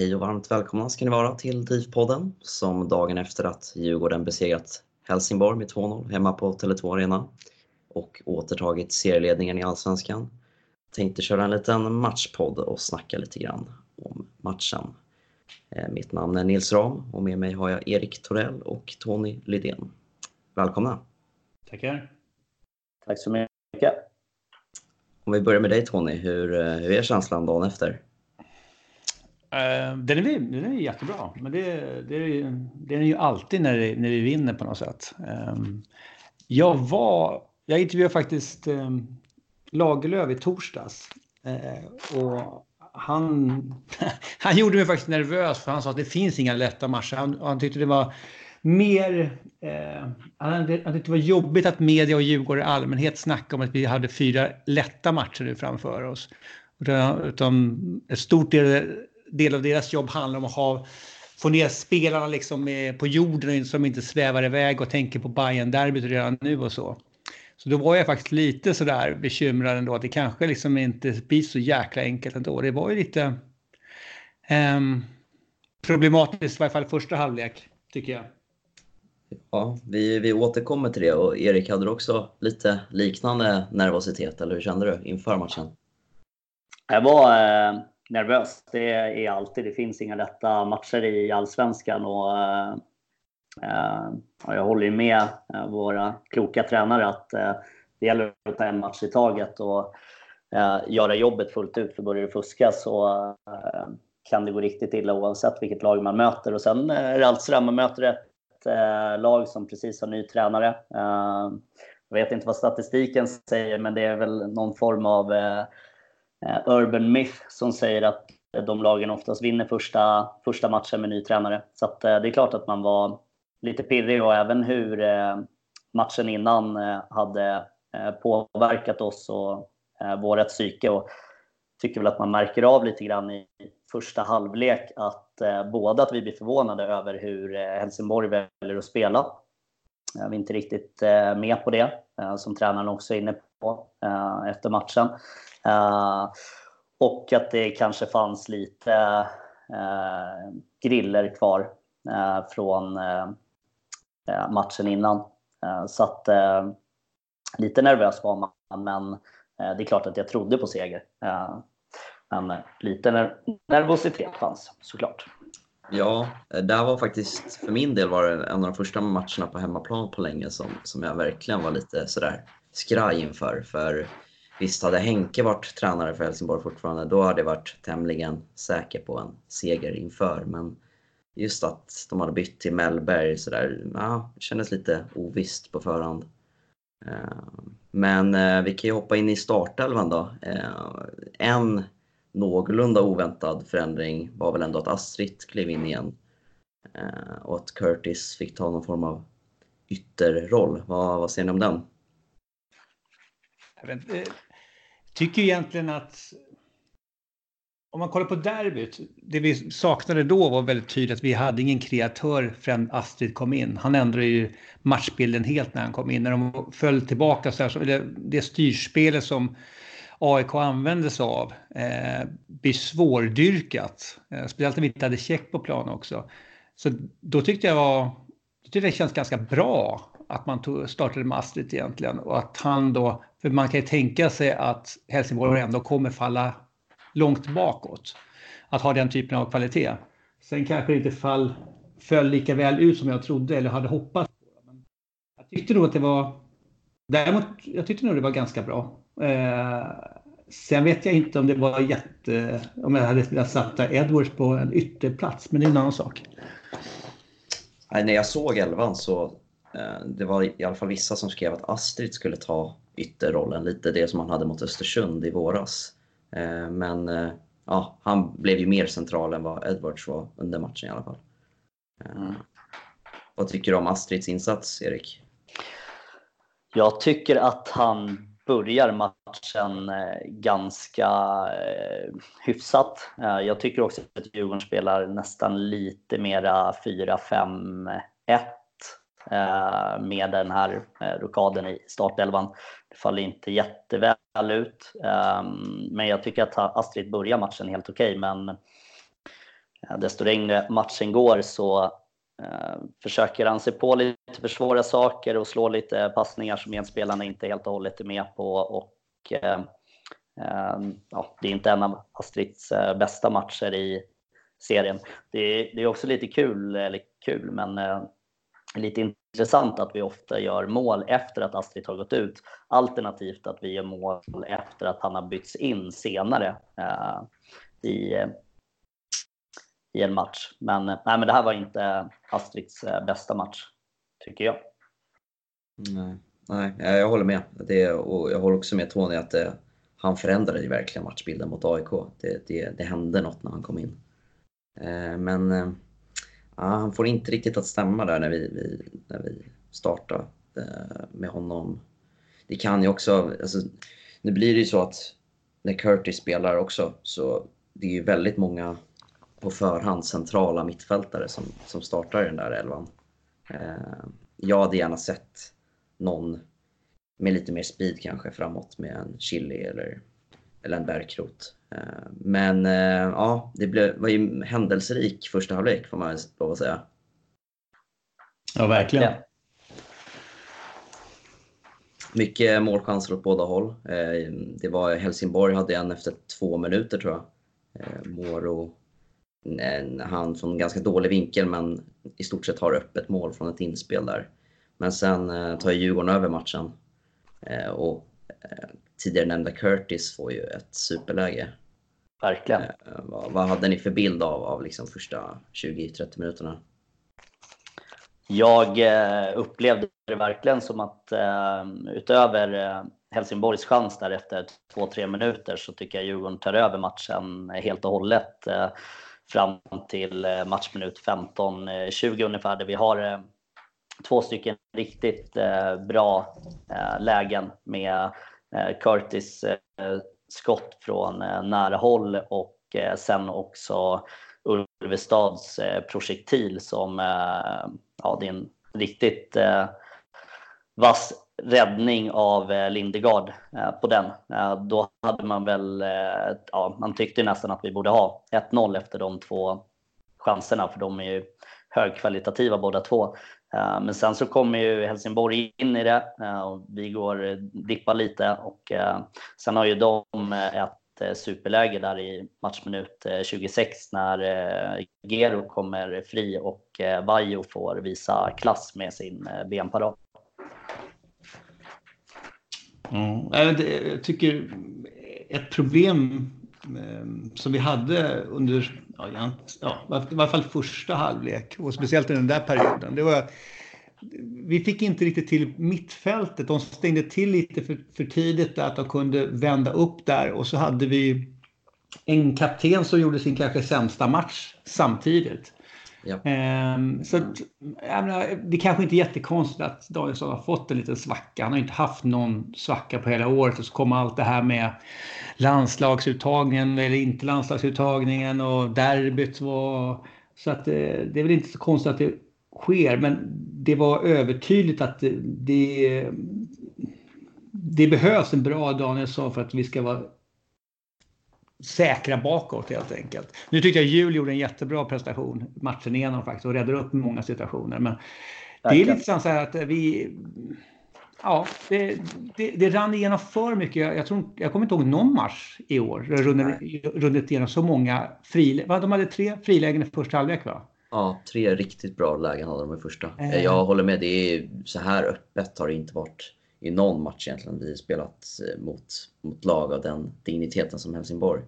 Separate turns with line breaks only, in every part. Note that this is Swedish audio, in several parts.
Hej och varmt välkomna ska ni vara till DIF-podden som dagen efter att Djurgården besegrat Helsingborg med 2-0 hemma på Tele2 Arena och återtagit serieledningen i Allsvenskan. Tänkte köra en liten matchpodd och snacka lite grann om matchen. Eh, Mitt namn är Nils Ram och med mig har jag Erik Torell och Tony Lydén. Välkomna!
Tackar.
Tack så mycket.
Om vi börjar med dig Tony, hur, eh, hur är känslan dagen efter?
Uh, den, är, den är jättebra, men det, det, är, det är ju alltid när, det, när vi vinner på något sätt. Um, jag var, jag intervjuade faktiskt um, Lagerlöf i torsdags uh, och han, han gjorde mig faktiskt nervös för han sa att det finns inga lätta matcher. Han, han tyckte det var mer, eh, han tyckte det var jobbigt att media och Djurgården i allmänhet snackade om att vi hade fyra lätta matcher nu framför oss. Utan, utan ett stort del del av deras jobb handlar om att ha, få ner spelarna liksom på jorden som inte svävar iväg och tänker på bayern derbyt redan nu och så. Så då var jag faktiskt lite sådär bekymrad ändå att det kanske liksom inte blir så jäkla enkelt ändå. Det var ju lite um, problematiskt i varje fall första halvlek tycker jag.
Ja, vi, vi återkommer till det och Erik, hade du också lite liknande nervositet eller hur kände du inför matchen?
Jag var eh, nervös. Det är alltid. Det finns inga lätta matcher i allsvenskan. Och, eh, eh jag håller ju med eh, våra kloka tränare att eh, det gäller att ta en match i taget och eh, göra jobbet fullt ut. För börjar det fuska så eh, kan det gå riktigt illa oavsett vilket lag man möter. Och sen eh, är det alltid där man möter ett lag som precis har ny tränare. jag vet inte vad statistiken säger, men det är väl någon form av Eh, Eh, Urban Myth som säger att de lagen oftast vinner första, första matchen med ny tränare. Så att, eh, det är klart att man var lite pirrig och även hur eh, matchen innan hade påverkat oss och vårt psyke. Och tycker väl att man märker av lite grann i första halvlek att både att vi blir förvånade över hur Helsingborg väljer att spela. Vi är inte riktigt med på det, som tränaren också är inne på eh, efter matchen. Eh, och att det kanske fanns lite eh, griller kvar från matchen innan. så att lite nervös var man, men det är klart att jag trodde på seger. Men lite nervositet fanns såklart.
Ja, det här var faktiskt för min del var det en av de första matcherna på hemmaplan på länge som, som jag verkligen var lite sådär skraj inför. För visst hade Henke varit tränare för Helsingborg fortfarande, då hade jag varit tämligen säker på en seger inför. Men just att de hade bytt till Mellberg sådär, ja, det kändes lite ovisst på förhand. Eh, men eh, vi kan ju hoppa in i startelvan då. Eh, en någorlunda oväntad förändring var väl ändå att Astrid klev in igen. Och att Curtis fick ta någon form av ytterroll. Vad, vad säger ni om den?
Jag vet, eh, tycker egentligen att om man kollar på derbyt, det vi saknade då var väldigt tydligt att vi hade ingen kreatör förrän Astrid kom in. Han ändrade ju matchbilden helt när han kom in. När de föll tillbaka så här, så det, det styrspelet som AIK använde sig av eh, blir svårdyrkat. Eh, speciellt när vi inte hade check på plan också. Så då tyckte jag var, då tyckte det känns ganska bra att man tog, startade med Astrid egentligen och att han då, för man kan ju tänka sig att Helsingborg ändå kommer falla långt bakåt. Att ha den typen av kvalitet. Sen kanske det inte fall, föll lika väl ut som jag trodde eller hade hoppats på. Men jag tyckte nog att det var, däremot, jag tyckte nog det var ganska bra. Eh, sen vet jag inte om det var jätte, om jag hade velat sätta Edwards på en ytterplats, men det är en annan sak.
Nej, när jag såg elvan så det var i alla fall vissa som skrev att Astrid skulle ta ytterrollen, lite det som han hade mot Östersund i våras. Eh, men eh, ja, han blev ju mer central än vad Edwards var under matchen i alla fall. Mm. Vad tycker du om Astrids insats, Erik?
Jag tycker att han börjar matchen ganska hyfsat. Jag tycker också att Djurgården spelar nästan lite mera 4-5-1 Eh, Eh, med den här eh, rokaden i startelvan. Det faller inte jätteväl ut, ehm, men jag tycker att Astrid börjar matchen helt okej. Okay, men eh, desto längre matchen går så försöker han sig på lite för svåra saker och slå lite passningar som medspelarna inte helt och hållet är med på. Och, ehm, ehm, ja, det är inte en av Astrids bästa matcher i serien. Det är, det är också lite kul, eller kul, men lite intressant att vi ofta gör mål efter att Astrid har gått ut. Alternativt att vi gör mål efter att han har bytts in senare eh, i, eh, i en match. Men, eh, nej, men det här var inte Astrids eh, bästa match, tycker jag.
Nej, nej jag håller med. Det, och jag håller också med Tony att det, han förändrade verkligen matchbilden mot AIK. Det, det, det hände något när han kom in. Eh, men eh, ja, han får inte riktigt att stämma där när vi, vi när vi startar eh, med honom. Det kan ju också, alltså, nu blir det ju så att när Curtis spelar också så det är ju väldigt många på förhand centrala mittfältare som, som startar i den där elvan. Eh, jag hade gärna sett någon med lite mer speed kanske framåt med en Chili eller, eller en Bärkrot. Eh, men eh, ja, det blev, var ju händelserik första halvlek får man lov att säga.
Ja, verkligen.
Mycket målchanser åt båda håll. Eh, det var Helsingborg hade en efter två minuter tror jag. Moro, han från ganska dålig vinkel men i stort sett har öppet mål från ett inspel där. Men sen tar Djurgården över matchen och tidigare nämnda Curtis får ju ett superläge.
Verkligen.
Eh, vad, vad, hade ni för bild av, av liksom första 20-30 minuterna?
Jag eh, upplevde det verkligen som att eh, utöver eh, Helsingborgs chans där efter 2-3 minuter så tycker jag Djurgården tar över matchen helt och hållet eh, fram till eh, matchminut 15-20 ungefär där vi har två stycken riktigt bra lägen med Curtis skott från eh, nära håll och eh, sen också Ulvestads eh, projektil som, ja det är en riktigt vass räddning av Lindegard på den. Då hade man väl, ja man tyckte nästan att vi borde ha 1-0 efter de två chanserna för de är ju högkvalitativa båda två. Eh, men sen så kommer ju Helsingborg in i det eh, och vi går eh, dippa lite och sen har ju de ett superläge där i matchminut 26 när Gero kommer fri och Vajo får visa klass med sin benparad.
Mm. Jag tycker ett problem Eh, som vi hade under ja, ja, i varje fall första halvlek och speciellt i den där perioden. Det var, vi fick inte riktigt till mittfältet. De stängde till lite för, för tidigt där att de kunde vända upp där och så hade vi en kapten som gjorde sin kanske sämsta match samtidigt. Ja. Um, så att, menar, det kanske inte är jättekonstigt att Danielsson har fått en liten svacka. Han har inte haft någon svacka på hela året och så kommer allt det här med landslagsuttagningen eller inte landslagsuttagningen och derbyt var... Så att det, eh, det är väl inte så konstigt att det sker, men det var övertydligt att det, det, det behövs en bra Danielsson för att vi ska vara säkra bakåt helt enkelt. Nu tyckte jag Jul gjorde en jättebra prestation matchen igenom faktiskt och räddade upp många situationer. Men det är lite så här att vi... Ja, det, det, det rann igenom för mycket. Jag, tror, jag kommer inte ihåg någon match i år runnit igenom så många frilägen. De hade tre frilägen i första halvlek va?
Ja, tre riktigt bra lägen hade de i första. Äh. Jag håller med, det är så här öppet har det inte varit i någon match egentligen vi spelat eh, mot, mot lag av den digniteten som Helsingborg.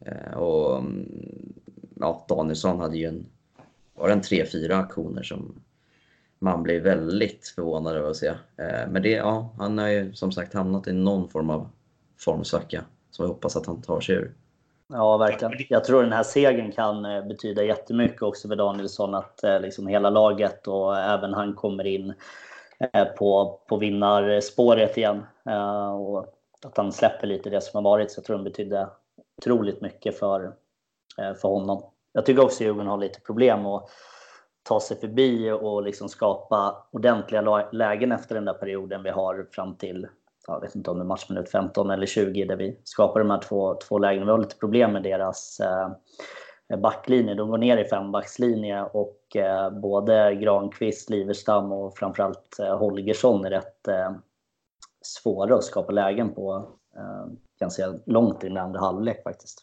Eh, och mm, ja, Danielsson hade ju en, var det en 3-4 aktioner som man blev väldigt förvånad över att se. Eh, men det, ja, han har ju som sagt hamnat i någon form av formsvacka som vi hoppas att han tar sig ur.
Ja, verkligen. Jag tror den här segern kan betyda jättemycket också för Danielsson. Att liksom hela laget och även han kommer in Eh, på, på vinnarspåret igen. Eh, och att han släpper lite det som har varit. Så jag tror det betydde otroligt mycket för, eh, för honom. Jag tycker också att Djurgården har lite problem att ta sig förbi och liksom skapa ordentliga lägen efter den där perioden vi har fram till, jag vet inte om det är matchminut 15 eller 20 där vi skapar de här två, två lägena. Vi har lite problem med deras backlinje. De går ner i fembackslinje och eh, både Granqvist, Liverstam och framförallt eh, Holgersson är rätt eh, svåra att skapa lägen på ganska långt in i andra halvlek faktiskt.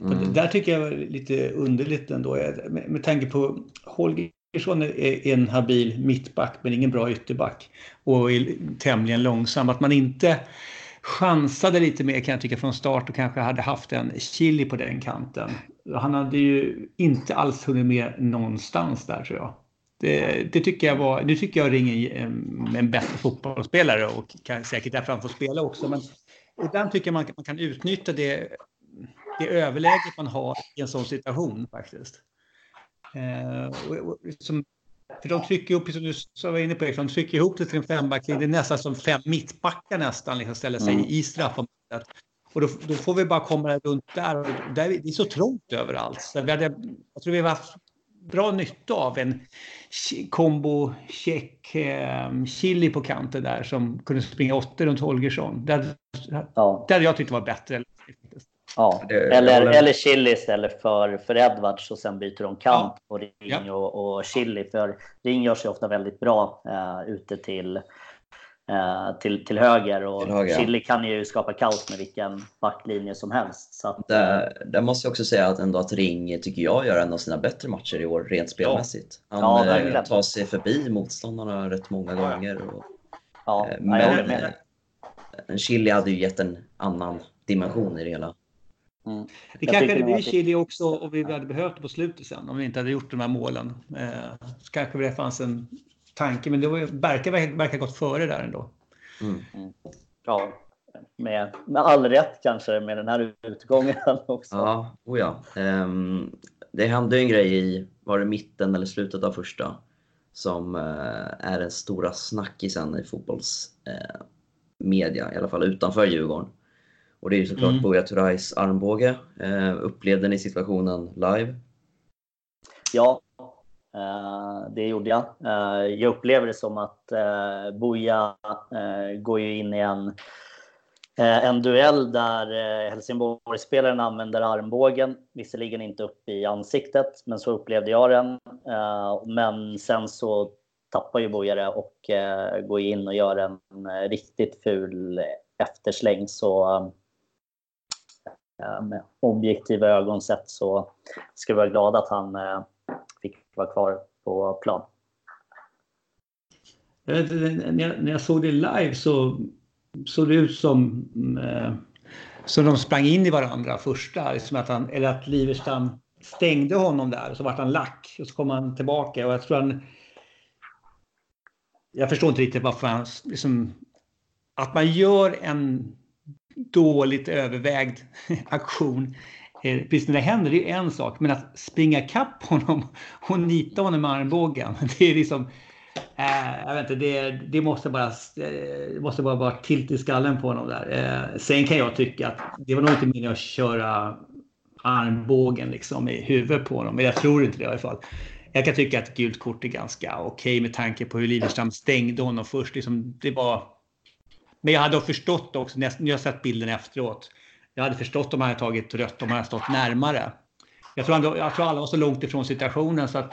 Mm. Där tycker jag var lite underligt ändå med, med tanke på Holgersson är en habil mittback men ingen bra ytterback och är tämligen långsam. Att man inte chansade lite mer kan jag tycka från start och kanske hade haft en chili på den kanten. Han hade ju inte alls hunnit med någonstans där tror jag. Det, det tycker jag var, nu tycker jag ringer en, en bättre fotbollsspelare och kan säkert därför han får spela också. Men ibland tycker jag man, man kan utnyttja det, det överläget man har i en sån situation faktiskt. Eh, och, och, som för de trycker ihop, som du var inne på, de trycker ihop det till en fembacklinje. Det är nästan som fem mittbackar nästan, liksom ställer sig mm. i straffområdet. Och då, då, får vi bara komma runt där. Och där det är så trångt överallt. Så vi hade, jag tror vi har haft bra nytta av en kombo check eh, chili på kanten där som kunde springa åtta runt Holgersson. Där, ja. där jag tyckte var bättre.
Ja, eller, eller Chili istället för, för Edwards och sen byter de kant ja. på Ring ja. och, och Chili. För Ring gör sig ofta väldigt bra uh, ute till, uh, till, till höger och till höger, Chili kan ju skapa kaos med vilken backlinje som helst. Så att,
där, eh, där måste jag också säga att, ändå att Ring tycker jag gör en av sina bättre matcher i år rent spelmässigt. Han ja, tar sig förbi motståndarna rätt många gånger. Och, ja, men Chili hade ju gett en annan dimension i det hela.
Mm. Det jag kanske hade blivit Chile också om vi hade behövt det på slutet sen, om vi inte hade gjort de här målen. Eh, så kanske det fanns en tanke, men det var, verkar, verkar gått före där ändå.
Mm. Mm. Ja, med, med all rätt kanske med den här utgången också.
Ja, oh ja. Um, det hände en grej i, var det mitten eller slutet av första, som uh, är den stora snackisen i fotbollsmedia, uh, i alla fall utanför Djurgården. Och det är ju såklart mm. Buya Turais armbåge. Eh, upplevde ni situationen live?
Ja, eh, det gjorde jag. Eh, jag upplever det som att eh, Buya eh, går ju in i en, eh, en duell där eh, Helsingborgsspelaren använder armbågen. Visserligen inte upp i ansiktet, men så upplevde jag den. men sen så tappar ju Boja och eh, går in och gör en eh, riktigt ful eftersläng. Så eh, med objektiva ögon sett så ska vi vara glada att han eh, fick vara kvar på plan.
när, jag, såg det live så såg det ut som, eh, som de sprang in i varandra första. Liksom att han, eller att Liverstam stängde honom där och så vart han lack och så kom han tillbaka och jag tror han... Jag förstår inte riktigt varför han liksom... Att man gör en dåligt övervägd aktion eh, precis när det händer, det är en sak. Men att springa kapp honom och nita honom med armbågen, det är liksom... Eh, jag vet inte, det, det måste bara, eh, det eh, måste bara vara tilt i skallen på honom där. Eh, sen kan jag tycka att det var nog inte meningen att köra armbågen liksom i huvudet på honom. Men jag tror inte det i alla fall. Jag kan tycka att gult kort är ganska okej okay med tanke på hur Liverstam stängde honom först. Liksom, det var... Men jag hade förstått också, när jag, har sett bilden efteråt. Jag hade förstått om han hade tagit rött om han hade stått närmare. Jag tror, ändå, jag tror alla var så långt ifrån situationen så att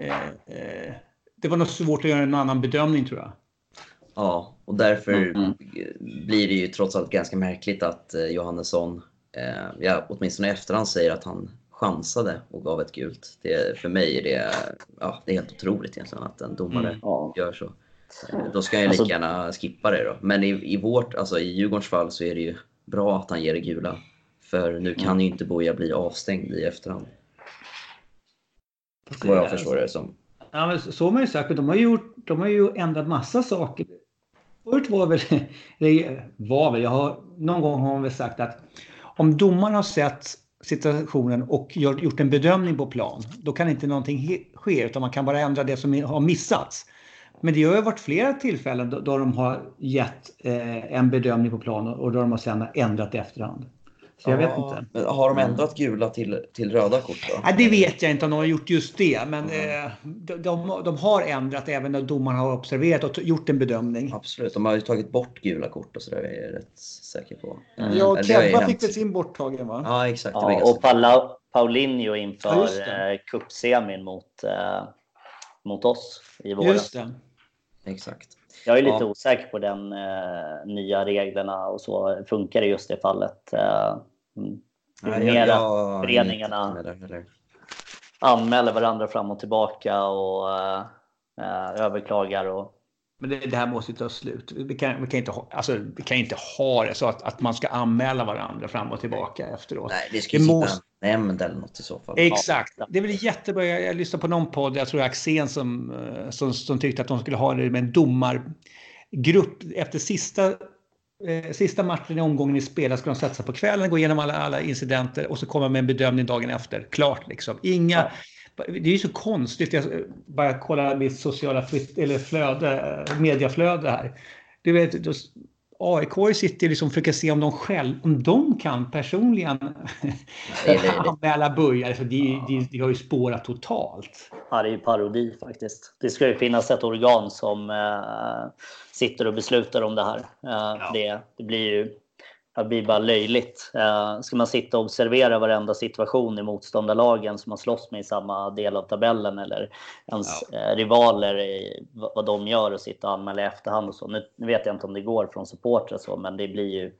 eh, eh, det var nog svårt att göra en annan bedömning tror jag.
Ja, och därför mm. blir det ju trots allt ganska märkligt att eh, Johannesson eh, jag åtminstone i efterhand säger att han chansade och gav ett gult. Det, för mig är det, ja, det är helt otroligt egentligen att en domare mm, ja. gör så. Eh, då ska jag alltså, lika gärna skippa det då. Men i, i, vårt, alltså i Djurgårdens fall så är det ju bra att han ger det gula. För nu kan mm. ju inte Boja bli avstängd i efterhand. Vad jag förstår det som.
Ja, men så har man ju sagt. De har ju, gjort, de har ju ändrat massa saker. Förut var väl, var väl, jag har, någon gång har man väl sagt att om domaren har sett situationen och gjort en bedömning på plan, då kan inte någonting ske utan man kan bara ändra det som har missats. Men det har ju varit flera tillfällen då, då de har gett eh, en bedömning på plan och då de har sedan ändrat i efterhand. Så jag ja, vet inte.
Men har de ändrat gula till, till röda kort då?
Ja, det vet jag inte om de har gjort just det. Men mm. eh, de, de, de, har ändrat även när domaren har observerat och gjort en bedömning.
Absolut, de har ju tagit bort gula kort och så där är jag rätt säker på.
Mm. Ja, Kebba fick väl sin borttagen va?
Ja, exakt.
Ja, och Paula, Paulinho inför ja, cupsemin mot, eh, mot oss i våras. Just det.
Exakt.
Jag är lite ja. osäker på den eh, nya reglerna och så. Funkar det just i fallet? Eh, Mm. Nej, jag, jag, föreningarna anmäler varandra fram och tillbaka och äh, överklagar. Och...
Men det, det, här måste ju ta slut. Vi kan, vi kan, inte, ha, alltså, vi kan inte ha det så att, att man ska anmäla varandra fram och tillbaka efteråt.
Nej, det sitta måste... nämnd eller något i så fall.
Exakt. Det är väl jättebra. Jag, lyssnade på någon podd, jag tror Axén som, eh, som, som tyckte att de skulle ha det med en domargrupp efter sista eh, sista matchen i omgången i spel ska de satsa på kvällen, gå igenom alla, alla incidenter och så komma med en bedömning dagen efter. Klart liksom. Inga... Ja. Det är ju så konstigt. Jag bara kollar mitt sociala flyt, eller flöde, mediaflöde här. Du vet, AIK sitter liksom och försöker se om de själv, om de kan personligen anmäla börjare. För det, det, det har ju spårat totalt.
Ja, det är ju parodi faktiskt. Det ska ju finnas ett organ som eh, sitter och beslutar om det här. Eh, ja. det, det, blir ju det blir bara löjligt. Eh, ska man sitta och observera varenda situation i motståndarlagen som man slåss med i samma del av tabellen eller ens ja. eh, rivaler, i, vad de gör och sitta och anmäla i efterhand och så. Nu, nu vet jag inte om det går från supportrar så, men det blir ju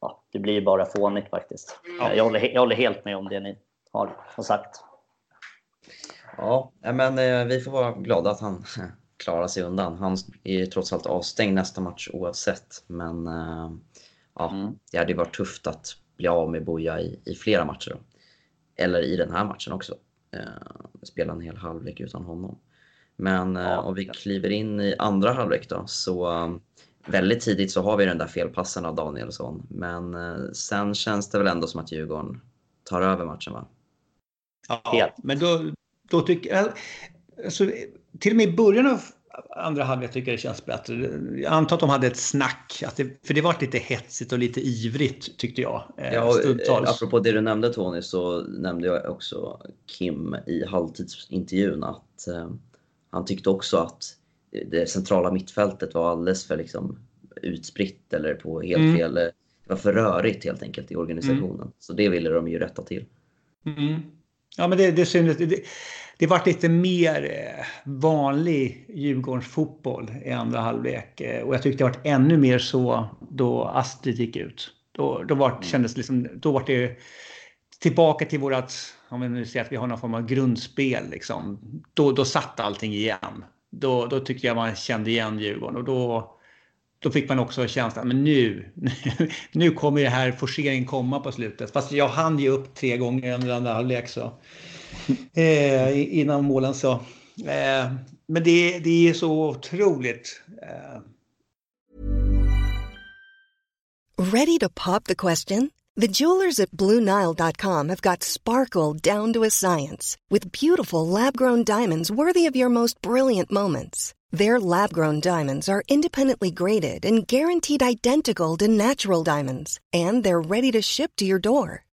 ja, det blir bara fånigt faktiskt. Ja. Jag, håller, jag håller helt med om det ni har, har sagt.
Ja, men eh, vi får vara glada att han klarar sig undan. Han är ju trots allt avstängd nästa match oavsett, men ja, mm. det hade varit tufft att bli av med Boja i, i flera matcher. Då. Eller i den här matchen också. Eh, spela en hel halvlek utan honom. Men eh, ja, om vi kliver in i andra halvlek då, så um, väldigt tidigt så har vi den där felpassen av Danielsson. Men eh, sen känns det väl ändå som att Djurgården tar över matchen va?
Ja, men då, då tycker jag... Alltså, till och med i början av andra halvlek tycker jag det känns bättre. Jag antar att de hade ett snack, att det, för det var lite hetsigt och lite ivrigt tyckte jag.
Eh, ja, stundtals. apropå det du nämnde Tony så nämnde jag också Kim i halvtidsintervjun att eh, han tyckte också att det centrala mittfältet var alldeles för liksom, utspritt eller på helt mm. fel... Det var för rörigt helt enkelt i organisationen. Mm. Så det ville de ju rätta till.
Mm. Ja, men det, det syns. Det, det vart lite mer eh, vanlig Djurgårdens fotboll i andra halvlek. Eh, och jag tyckte det var ännu mer så då Astrid gick ut. Då, då var, mm. kändes liksom, då var det tillbaka till vårat, om vi nu säger att vi har någon form av grundspel liksom. Då, då satt allting igen. Då, då tyckte jag man kände igen Djurgården och då, då fick man också känslan, men nu, nu kommer det här forceringen komma på slutet. Fast jag hann ge upp tre gånger under andra halvlek så. Eh, innan målen så. Eh, men det, det är så otroligt. Eh.
Ready to pop the question? The jewelers at BlueNile.com have got sparkle down to a science with beautiful lab-grown diamonds worthy of your most brilliant moments. Their lab grown diamonds are independently graded and guaranteed identical to natural diamonds, and they're ready to ship to your door.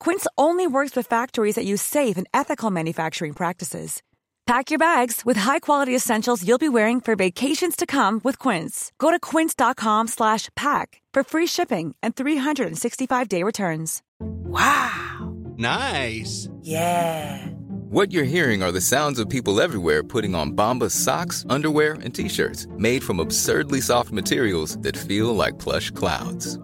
Quince only works with factories that use safe and ethical manufacturing practices. Pack your bags with high-quality essentials you'll be wearing for vacations to come with Quince. Go to quince.com/pack for free shipping and 365-day returns.
Wow. Nice.
Yeah.
What you're hearing are the sounds of people everywhere putting on Bombas socks, underwear, and t-shirts made from absurdly soft materials that feel like plush clouds.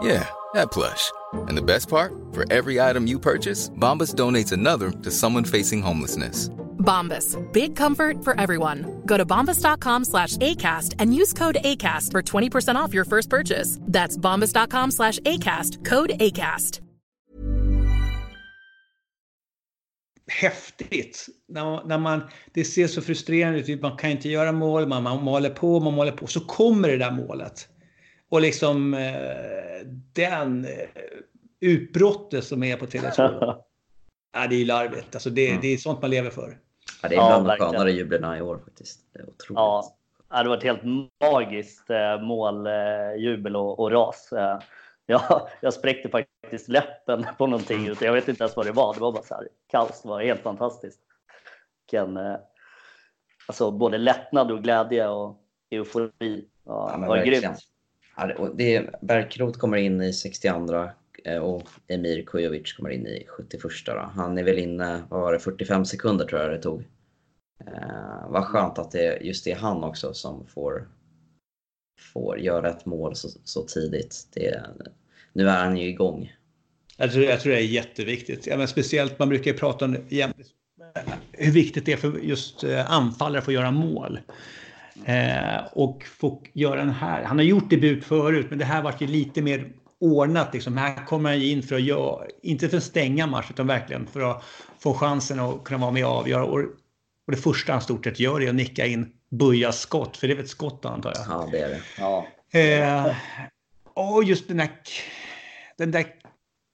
Yeah, that plush. And the best part? For every item you purchase, Bombas donates another to someone facing homelessness.
Bombas, big comfort for everyone. Go to bombas.com slash ACAST and use code ACAST for 20% off your first purchase. That's bombas.com slash ACAST, code ACAST.
häftigt. När, när man, det ser så frustrerande ut, man kan inte göra mål, man, man maler på, man maler på, så kommer det där målet. Och liksom eh, den eh, utbrottet som är på Tele2. ja, det är ju larvigt. Alltså det, mm. det är sånt man lever för.
Ja, det är bland de skönare jublerna i år faktiskt. Det är otroligt.
Ja, det var ett helt magiskt eh, måljubel och, och ras. Eh, jag, jag spräckte faktiskt läppen på någonting. Mm. Jag vet inte ens vad det var. Det var bara så här kaos. Det var helt fantastiskt. Vilken, eh, alltså både lättnad och glädje och eufori. Ja, ja, var grymt.
Ja, det, Berkrot kommer in i 62 eh, och Emir Kujovic kommer in i 71. Då. Han är väl inne, vad var det, 45 sekunder tror jag det tog. Eh, vad skönt att det just är han också som får, får göra ett mål så, så tidigt. Det, nu är han ju igång.
Jag tror, jag tror det är jätteviktigt. Ja, men speciellt, man brukar prata om hur viktigt det är för just eh, anfallare att få göra mål. Eh, och få göra den här. Han har gjort debut förut, men det här var ju lite mer ordnat. Liksom. Här kommer han in för att göra, inte för att stänga match, utan verkligen för att få chansen att kunna vara med och avgöra. Och, och det första han stort sett gör är att nicka in Bujas skott, för det är väl ett skott antar jag?
Ja, det är det. Ja.
Eh, och just den där, den där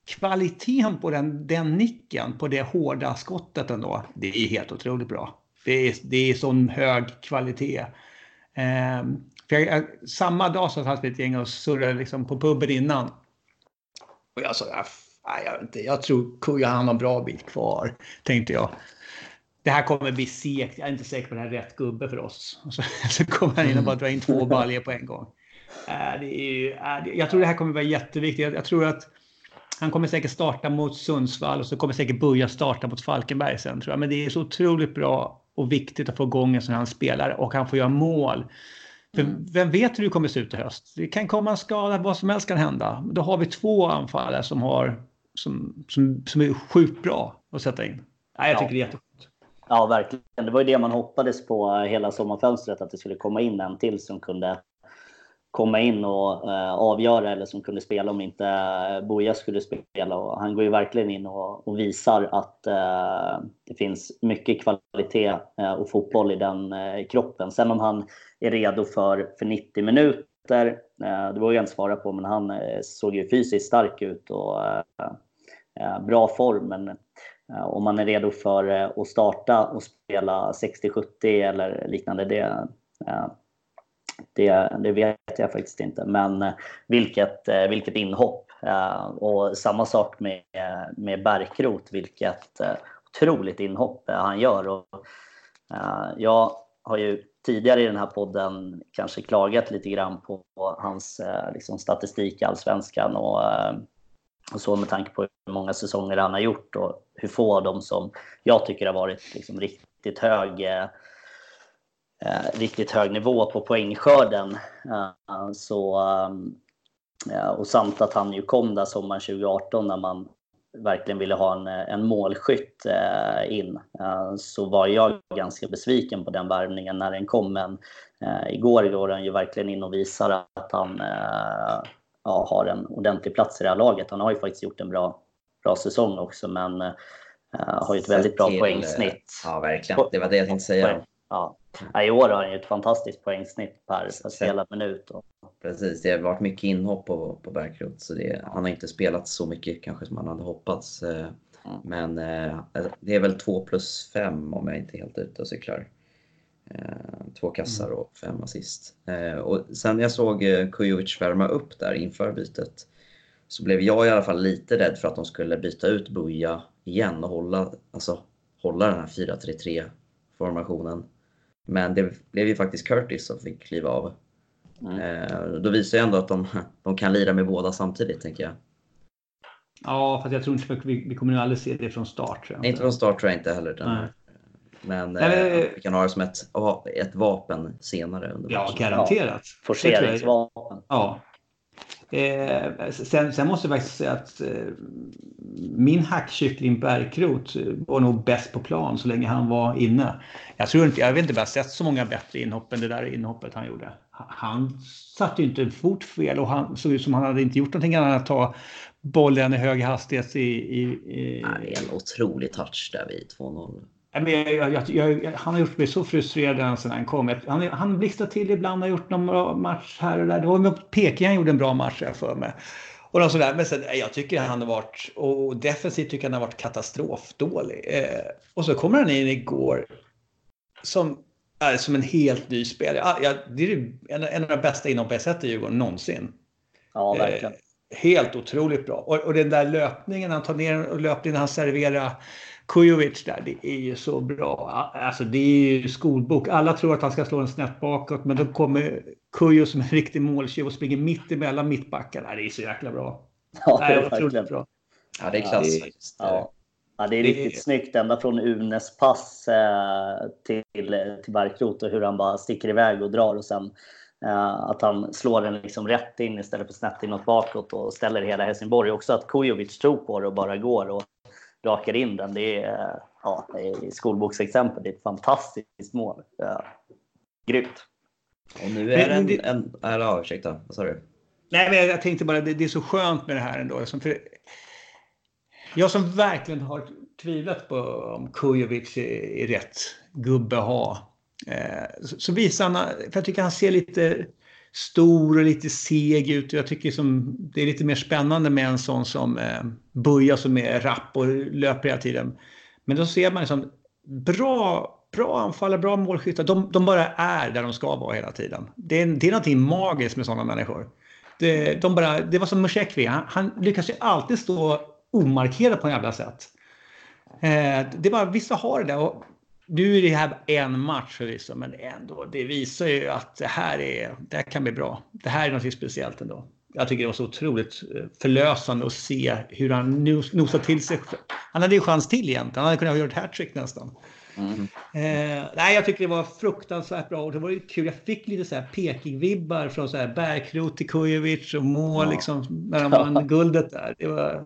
kvaliteten på den, den nicken, på det hårda skottet ändå, det är helt otroligt bra. Det är, det är sån hög kvalitet. Eh, för jag, samma dag så satt vi ett gäng och surrade liksom på puben innan. Och jag sa, nej, jag, vet inte, jag tror Kuja han har en bra bit kvar, tänkte jag. Det här kommer bli segt, jag är inte säker på att det här är rätt gubbe för oss. Och så, så kommer han in och bara drar in två baljor på en gång. Äh, det är, äh, jag tror det här kommer vara jätteviktigt. Jag, jag, tror att han kommer säkert starta mot Sundsvall och så kommer säkert börja starta mot Falkenberg sen tror jag. Men det är så otroligt bra och viktigt att få igång en sån här spelare och han får göra mål. För mm. Vem vet hur det kommer se ut i höst? Det kan komma en skada, vad som helst kan hända. Då har vi två anfallare som, har, som, som, som är sjukt bra att sätta in. Nej, jag tycker ja. det är jätteskönt.
Ja, verkligen. Det var ju det man hoppades på hela sommarfönstret, att det skulle komma in en till som kunde komma in och eh, avgöra eller som kunde spela om inte eh, Boja skulle spela. Och han går ju verkligen in och, och visar att eh, det finns mycket kvalitet eh, och fotboll i den eh, kroppen. Sen om han är redo för, för 90 minuter, eh, det vågar jag inte svara på, men han eh, såg ju fysiskt stark ut och eh, bra form. Men om man är redo för att starta och spela 60-70 eller liknande, det, det, det, vet jag faktiskt inte. Men eh, vilket, eh, vilket inhopp! Eh, och samma sak med, med Bärkroth, vilket otroligt inhopp han gör. Och, jag har ju tidigare i den här podden kanske klagat lite grann på hans liksom, statistik i Allsvenskan och och så med tanke på hur många säsonger han har gjort och hur få av dem som jag tycker har varit liksom riktigt hög eh, riktigt hög nivå på poängskörden. Eh, så, eh, och samt att han ju kom där sommaren 2018 när man verkligen ville ha en, en målskytt eh, in. Eh, så var jag ganska besviken på den värvningen när den kom. Men eh, igår går han ju verkligen in och visar att han ja, har en ordentlig plats i det här laget. Han har ju faktiskt gjort en bra, bra säsong också, men har ju ett väldigt bra till, poängsnitt.
Ja, verkligen. Det var det jag tänkte säga.
Ja. ja. I år har han ju ett fantastiskt poängsnitt per, per spelad minut. Och...
Precis, det har varit mycket inhopp på, på Bärkroth, så det, han har inte spelat så mycket kanske som han hade hoppats. Eh, mm. Men eh, det är väl 2 plus 5 om jag inte är helt ute och cyklar. Eh, två kassar och fem assist. Eh, och sen jag såg eh, Kujovic värma upp där inför bytet så blev jag i alla fall lite rädd för att de skulle byta ut Buja igen och hålla, alltså, hålla den här 4-3-3 formationen. Men det blev ju faktiskt Curtis som fick kliva av. Mm. Då visar ju ändå att de, de kan lira med båda samtidigt, tänker jag.
Ja, fast jag tror inte vi, vi kommer nog aldrig se det från start.
Inte från start tror jag inte heller. Den, men Nej, eh, vi kan ha det som ett, ett vapen senare. Under
ja, garanterat.
Forceringsvapen.
Ja. Eh, sen, sen, måste jag faktiskt säga att eh, min hackkyckling Bärkrot var nog bäst på plan så länge han var inne. Jag tror inte, jag vet inte om jag har sett så många bättre inhopp än det där inhoppet han gjorde. Han satte ju inte en fot fel och han såg ut som han hade inte gjort någonting annat än att ta bollen i hög hastighet i... i, i...
Nej, en otrolig touch där vid 2-0.
Jag, jag, jag, han har gjort mig så frustrerad sedan han kom. Han, han blixtrar till ibland, har gjort någon bra match här och där. Det var med Peking han gjorde en bra match här för mig. Och något sådär. Men sen, jag tycker han har varit, och defensivt tycker jag han har varit katastrofdålig. Eh, och så kommer han in igår som är som en helt ny spelare. Ja, det är en, en av de bästa inhopp jag sett i Djurgården någonsin.
Ja, verkligen.
Eh, helt otroligt bra. Och, och den där löpningen, han tar ner och löpningen, han serverar Kujovic där, det är ju så bra. Alltså det är ju skolbok. Alla tror att han ska slå den snett bakåt, men då kommer Kujo som en riktig måltjuv och springer mitt emellan mittbackarna. Det är så jäkla bra.
Ja, det är otroligt bra.
Ja, det är klass faktiskt.
Ja. Ja, det är riktigt det... snyggt ända från Unes pass eh, till, till Barkrot och hur han bara sticker iväg och drar och sen eh, att han slår den liksom rätt in istället för snett inåt bakåt och ställer hela Helsingborg. Också att Kujovic tror på det och bara går och rakar in den. Det är, ja, det skolboksexempel. Det är ett fantastiskt mål. Ja, grymt.
Och nu är men, det en... en ja, ursäkta, vad sa du?
Nej, men jag tänkte bara, det, det är så skönt med det här ändå. För jag som verkligen har tvivlat på om Kujovic är, är rätt gubbe att ha. Eh, så, så visar han, för jag tycker han ser lite stor och lite seg ut. Jag tycker som, det är lite mer spännande med en sån som eh, Buja som är rapp och löper hela tiden. Men då ser man liksom bra, bra anfallare, bra målskyttar. De, de bara är där de ska vara hela tiden. Det är, det är någonting magiskt med sådana människor. Det, de bara, det var som Musekvi, han, han lyckas ju alltid stå omarkerad på en jävla sätt. Eh, det är bara, vissa har det där. Och nu är det här en match förvisso, men ändå. Det visar ju att det här, är, det här kan bli bra. Det här är något speciellt ändå. Jag tycker det var så otroligt eh, förlösande att se hur han nosade till sig. Han hade ju chans till egentligen. Han hade kunnat göra ett hattrick nästan. Mm. Eh, nej, jag tycker det var fruktansvärt bra. Och det var ju kul. Jag fick lite så här Peking-vibbar från så här Bärkrot till Kujovic och mål ja. liksom när de vann guldet där. Det var,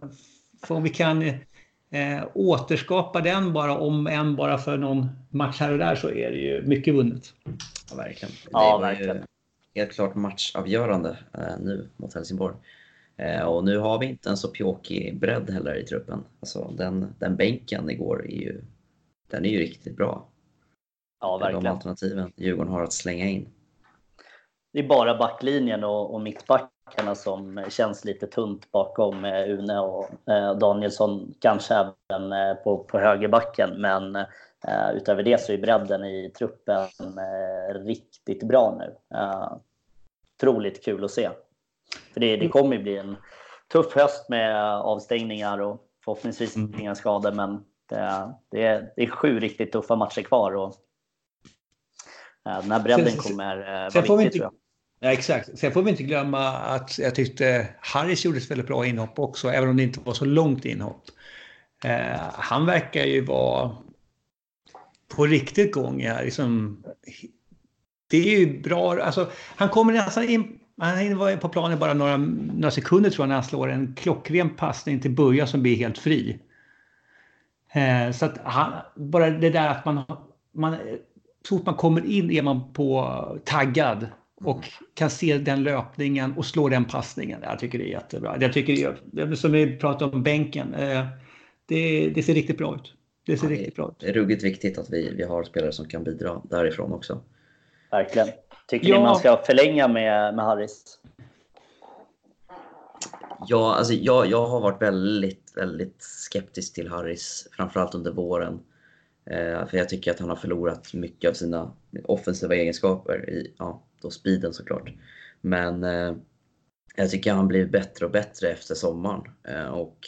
om vi kan eh, återskapa den bara om än bara för någon match här och där så är det ju mycket vunnet.
Ja, verkligen.
Ja, verkligen.
Helt klart matchavgörande eh, nu mot Helsingborg. Eh, och nu har vi inte en så pjåkig bredd heller i truppen. Alltså den, den bänken igår är ju, den är ju riktigt bra.
Ja, verkligen.
De alternativen Djurgården har att slänga in.
Det är bara backlinjen och, och mittback högerbackarna som känns lite tunt bakom Une och Danielsson. Kanske även på, på högerbacken. Men utöver det så är bredden i truppen riktigt bra nu. Otroligt kul att se. För det, det kommer ju bli en tuff höst med avstängningar och förhoppningsvis mm. inga skador. Men det, det, är, det är sju riktigt tuffa matcher kvar. Och, den här bredden kommer vara viktig tror jag.
Ja, exakt. Sen får vi inte glömma att jag tyckte Harris gjorde ett väldigt bra inhopp också, även om det inte var så långt inhopp. Eh, han verkar ju vara på riktigt gång Ja, Liksom, det är ju bra. Alltså, han kommer nästan in han var på planen bara några, några sekunder tror jag när han slår en klockren passning till Börja som blir helt fri. Eh, så att han, bara det där att man, man så fort man kommer in är man på taggad och kan se den löpningen och slå den passningen. Jag tycker det är jättebra. Jag tycker det är, som vi pratade om bänken, eh, det, det, ser riktigt bra ut. Det ser ja, riktigt bra ut.
Det är ruggigt viktigt att vi, vi har spelare som kan bidra därifrån också.
Verkligen. Tycker ja. ni man ska förlänga med, med Harris?
Ja, alltså jag, jag har varit väldigt, väldigt skeptisk till Harris, framförallt under våren. Eh, för jag tycker att han har förlorat mycket av sina offensiva egenskaper, i, ja, då speeden såklart. Men eh, jag tycker han blivit bättre och bättre efter sommaren. Eh, och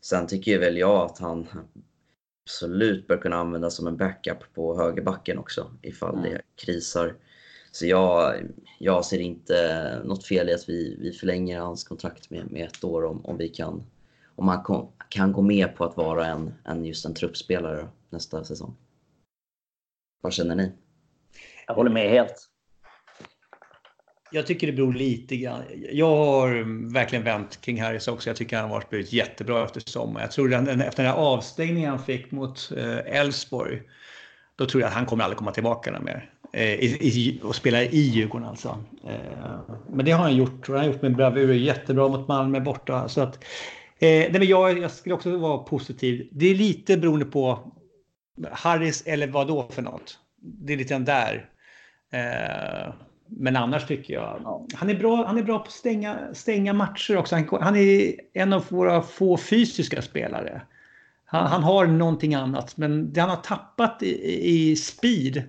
sen tycker väl jag att han absolut bör kunna användas som en backup på högerbacken också ifall mm. det krisar. Så jag, jag ser inte något fel i att vi, vi förlänger hans kontrakt med, med ett år om, om vi kan om han kan, kan gå med på att vara en, en just en truppspelare nästa säsong. Vad känner ni?
Jag håller med helt.
Jag tycker det beror lite grann. Jag har verkligen vänt kring Harris också. Jag tycker han har varit jättebra efter sommaren. Jag tror den, efter den här avstängningen han fick mot eh, Elfsborg, eh, då tror jag att han kommer aldrig komma tillbaka mer. Eh, i, i, och spela i Djurgården alltså. Eh, men det har han gjort och han har gjort med bravur. Jättebra mot Malmö borta. Så att, eh, men jag, jag skulle också vara positiv. Det är lite beroende på Harris eller vad då för något. Det är lite grann där. Eh, men annars tycker jag han är bra. Han är bra på att stänga, stänga matcher också. Han, han är en av våra få fysiska spelare. Han, han, har någonting annat, men det han har tappat i, i speed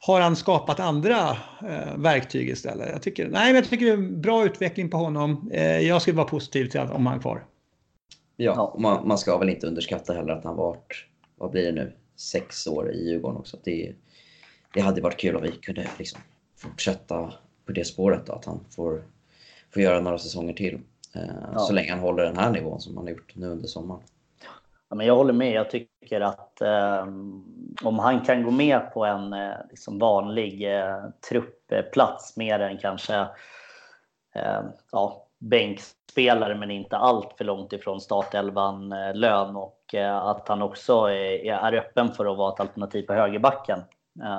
har han skapat andra eh, verktyg istället. Jag tycker, nej, men jag tycker det är en bra utveckling på honom. Eh, jag skulle vara positiv till att, om han är kvar.
Ja, man, man, ska väl inte underskatta heller att han varit, vad blir det nu, sex år i Djurgården också. Det, det hade varit kul om vi kunde liksom fortsätta på det spåret då, att han får, får göra några säsonger till. Eh, ja. Så länge han håller den här nivån som han har gjort nu under sommaren.
Ja, men jag håller med. Jag tycker att eh, om han kan gå med på en eh, liksom vanlig eh, truppplats mer än kanske eh, ja, bänkspelare men inte allt för långt ifrån startelvan eh, lön och att han också är, är, öppen för att vara ett alternativ på högerbacken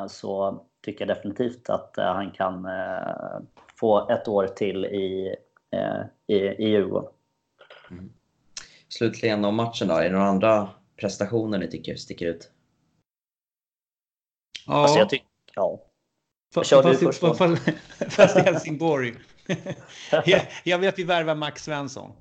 så tycker jag definitivt att han kan få ett år till i, i, i Djurgården. Mm.
Slutligen om matchen då, är det några andra prestationer ni tycker sticker ut?
Ja. Alltså jag tycker, ja.
Fast, Kör du först fast, fast i Helsingborg. jag, jag vet att vi värvar Max Svensson.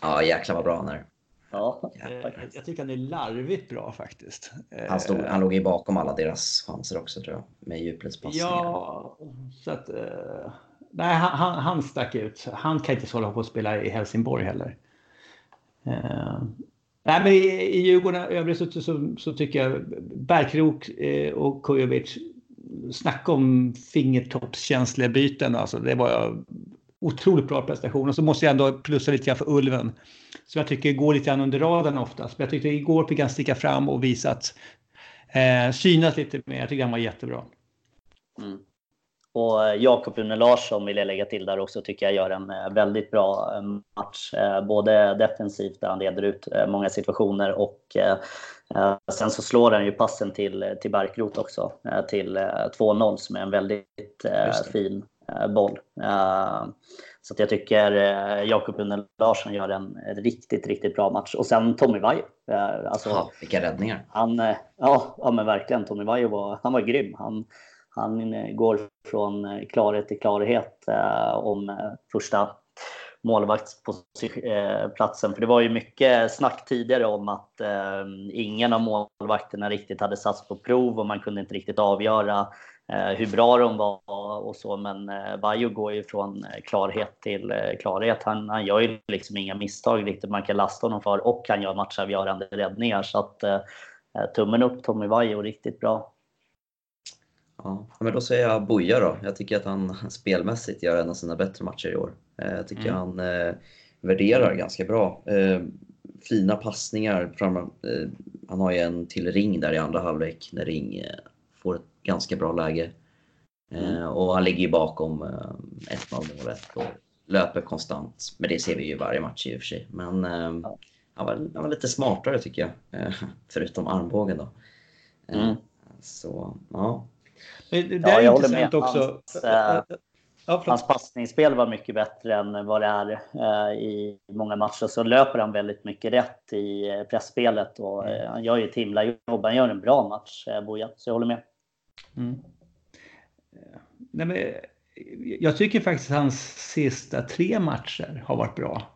Ja, jäklar vad bra han är.
Ja,
jag, jag tycker han är larvigt bra faktiskt.
Han, stod, han låg ju bakom alla deras chanser också tror jag, med djupledspassningar.
Ja, så att... Uh, nej, han, han stack ut. Han kan inte hålla på att spela i Helsingborg heller. Nej, men i, i Djurgården övrigt så, så, så, tycker jag Bergkrok eh, och Kujovic, snacka om fingertoppskänsliga byten. Alltså, det var otroligt bra prestation. Och så måste jag ändå plussa lite grann för Ulven. Som jag tycker går lite grann under radarn oftast. Men jag tyckte igår fick han sticka fram och visa att eh, synas lite mer. Jag tycker han var jättebra.
Mm. Och eh, Jakob Une Larsson vill jag lägga till där också, tycker jag gör en eh, väldigt bra eh, match. Både defensivt där han leder ut många situationer och sen så slår han ju passen till, till Barkrot också, till 2-0 som är en väldigt fin boll. Så jag tycker Jakob Une Larsson gör en riktigt, riktigt bra match. Och sen Tommy Vaiho. Alltså,
ja, vilka räddningar!
Han, ja, ja, men verkligen. Tommy Vaiho var, han var grym. Han, han går från klarhet till klarhet eh, om eh, första, målvaktsplatsen. För det var ju mycket snack tidigare om att eh, ingen av målvakterna riktigt hade satts på prov och man kunde inte riktigt avgöra eh, hur bra de var och så. Men eh, Bajo går ju från klarhet till eh, klarhet. Han, han gör ju liksom inga misstag riktigt man kan lasta honom för och han gör matchavgörande räddningar. Så att eh, tummen upp Tommy Bajo, riktigt bra.
Ja, men då säger jag Boja då. Jag tycker att han spelmässigt gör en av sina bättre matcher i år. Eh, jag tycker mm. han eh, värderar ganska bra. Eh, fina passningar. Fram, eh, han har ju en till Ring där i andra halvlek när Ring eh, får ett ganska bra läge. Eh, mm. Och han ligger ju bakom 1-0 målet och löper konstant. Men det ser vi ju varje match i och för sig. Men ja. han, var, han var lite smartare tycker jag. förutom armbågen då. Mm. Så ja,
det, det ja, är intressant också. Hans, äh, ja, hans passningsspel var mycket bättre än vad det är äh, i många matcher. Så löper han väldigt mycket rätt i eh, pressspelet och äh, han gör ju ett himla jobb. Han gör en bra match, Boja. Så jag håller med. Mm.
Nej, men, eh, jag tycker faktiskt att hans sista tre matcher har varit bra.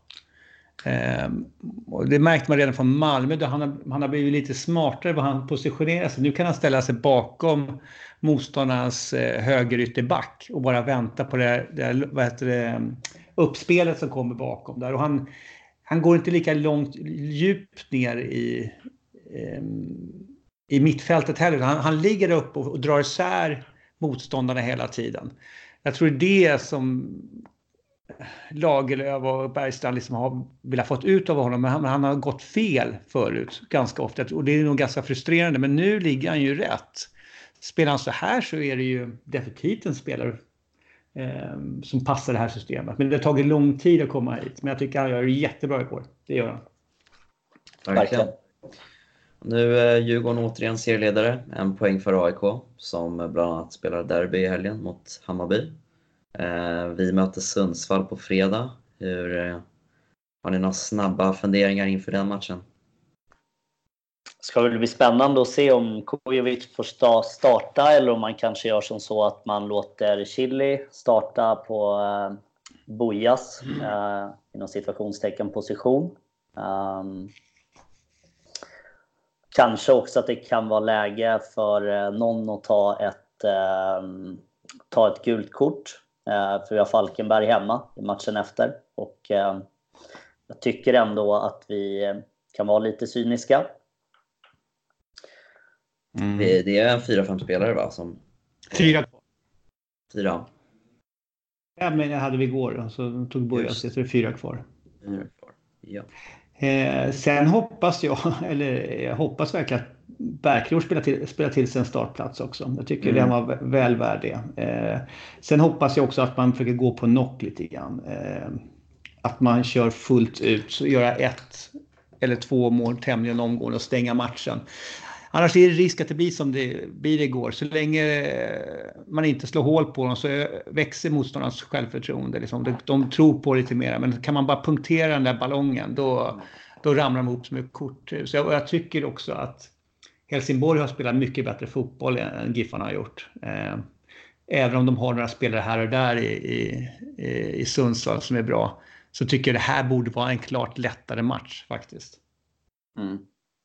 Ehm, och det märkte man redan från Malmö, då han, har, han har blivit lite smartare vad han positionerar sig. Nu kan han ställa sig bakom motståndarnas eh, högerytterback och bara vänta på det, det, vad heter det uppspelet som kommer bakom där. Och han, han går inte lika långt djupt ner i, eh, i mittfältet heller. Han, han ligger upp och, och drar isär motståndarna hela tiden. Jag tror det är det som Lagerlöf och Bergstrand liksom har velat fått ut av honom. Men han, han, har gått fel förut ganska ofta. Och det är nog ganska frustrerande. Men nu ligger han ju rätt. Spelar han så här så är det ju definitivt en spelare eh, som passar det här systemet. Men det har tagit lång tid att komma hit. Men jag tycker han gör det jättebra igår. Det gör han.
Verkligen. Nu är Djurgården återigen serieledare, en poäng för AIK som bland annat spelar derby i helgen mot Hammarby. Eh, vi möter Sundsvall på fredag. Hur, eh, har ni några snabba funderingar inför den matchen?
ska väl bli spännande att se om Kujovic får starta eller om man kanske gör som så att man låter Chili starta på eh, Bojas eh, inom situationstecken position. Um, kanske också att det kan vara läge för eh, någon att ta ett, eh, ta ett gult kort. Eh, för vi har Falkenberg hemma i matchen efter. Och eh, jag tycker ändå att vi kan vara lite cyniska
Mm. Det, det, är fyra, fem spelare va? Som...
Fyra kvar.
Fyra.
Ja, men hade vi igår så tog Bojas, så det är fyra kvar.
Fyra kvar. Ja.
Eh, sen hoppas jag, eller jag hoppas verkligen att Bärkroth spelar till, spelar till sig en startplats också. Jag tycker mm. den var väl värd det. Eh, sen hoppas jag också att man försöker gå på knock lite grann. Eh, att man kör fullt ut, så göra ett eller två mål tämligen omgående och stänga matchen. Annars är det risk att det blir som det blir igår. Så länge man inte slår hål på dem så växer motståndarnas självförtroende. Liksom. De, de tror på det lite mer. Men kan man bara punktera den där ballongen då, då ramlar de ihop som ett korthus. Jag, jag tycker också att Helsingborg har spelat mycket bättre fotboll än Giffarna har gjort. Eh, även om de har några spelare här och där i, i, i Sundsvall som är bra så tycker jag det här borde vara en klart lättare match faktiskt.
Mm.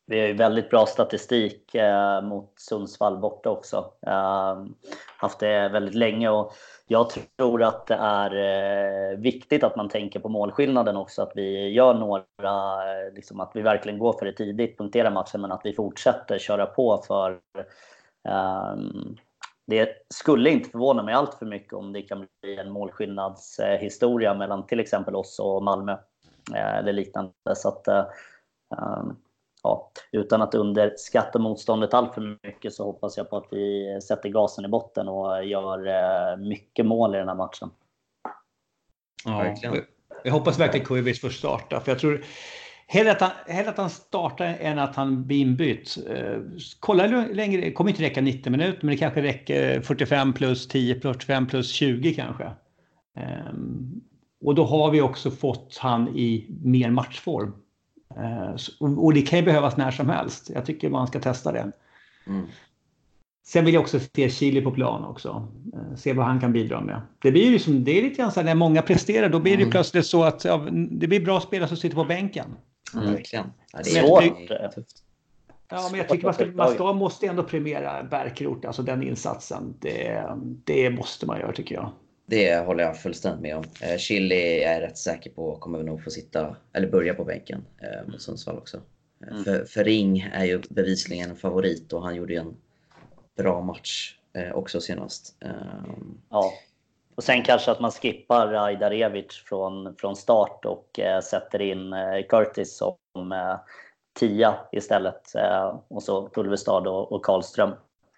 Vi har ju väldigt bra statistik eh, mot Sundsvall borta också. Eh, haft det väldigt länge och jag tror att det är eh, viktigt att man tänker på målskillnaden också. Att vi gör några, eh, liksom att vi verkligen går för det tidigt, punkterar matchen, men att vi fortsätter köra på för ehm, det skulle inte förvåna mig allt för mycket om det kan bli en målskillnadshistoria mellan till exempel oss och Malmö eh, eller liknande. Så att, eh, ehm, ja, utan att underskatta motståndet allt för mycket så hoppas jag på att vi sätter gasen i botten och gör eh, mycket mål i den här matchen.
Ja, verkligen. Jag hoppas verkligen Kujovic får starta, för jag tror Hellre att, han, hellre att han startar än att han blir inbytt. Eh, kolla längre, det kommer inte räcka 90 minuter, men det kanske räcker 45 plus 10, 45 plus 20 kanske. Eh, och då har vi också fått han i mer matchform. Eh, och det kan ju behövas när som helst. Jag tycker man ska testa det. Mm. Sen vill jag också se Chile på plan också. Eh, se vad han kan bidra med. Det blir ju som, det är lite grann så här, när många presterar, då blir det mm. plötsligt så att ja, det blir bra spelare som sitter på bänken.
Mm. Verkligen.
Ja, det är svårt.
Ja, men jag tycker man ska, man ska måste ändå premiera Bärkroth, alltså den insatsen. Det, det måste man göra tycker jag.
Det håller jag fullständigt med om. Eh, Chili är rätt säker på kommer nog få sitta, eller börja på bänken eh, mot Sundsvall också. Eh, mm. För, för, Ring är ju bevisligen en favorit och han gjorde ju en bra match eh, också senast.
Um... Ja. Och sen kanske att man skippar Rajdarevic från, från start och eh, sätter in eh, Curtis som eh, tia istället. Eh, och så Ulvestad och, och Karlström.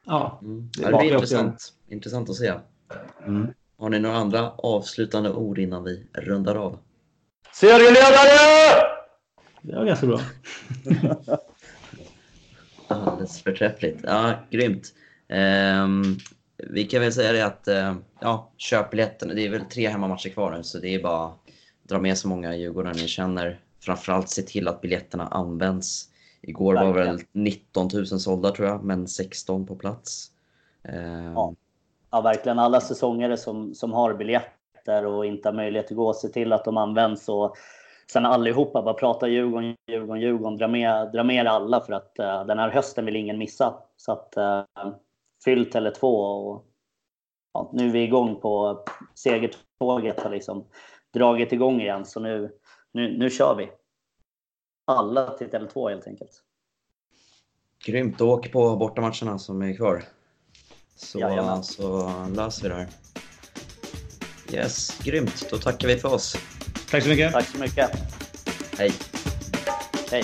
Ja, mm. det, det blir intressant, intressant att se. Mm. Har ni några andra avslutande ord innan vi rundar av?
Serieledare!
Det var ganska bra.
Alldeles förträffligt. Ja, grymt. Um, vi kan väl säga det att uh, ja, köp biljetterna. Det är väl tre hemmamatcher kvar nu så det är bara att dra med så många Djurgårdare ni känner. Framförallt se till att biljetterna används. Igår var väl 19 000 sålda tror jag, men 16 på plats.
Um, ja ja, verkligen. Alla säsongare som, som har biljetter och inte har möjlighet att gå, se till att de används. Och sen allihopa bara prata Djurgården, Djurgården, Djurgården. Dra med, dra med alla för att uh, den här hösten vill ingen missa. Så att uh, fyll Tele2 och ja, nu är vi igång på segertåget har liksom dragit igång igen. Så nu, nu, nu kör vi. Alla till Tele2 helt enkelt.
Grymt, då åker på bortamatcherna som är kvar. Så, så löser vi det här. Yes, grymt. Då tackar vi för oss.
Tack så mycket.
Tack så mycket.
Hej.
Hej.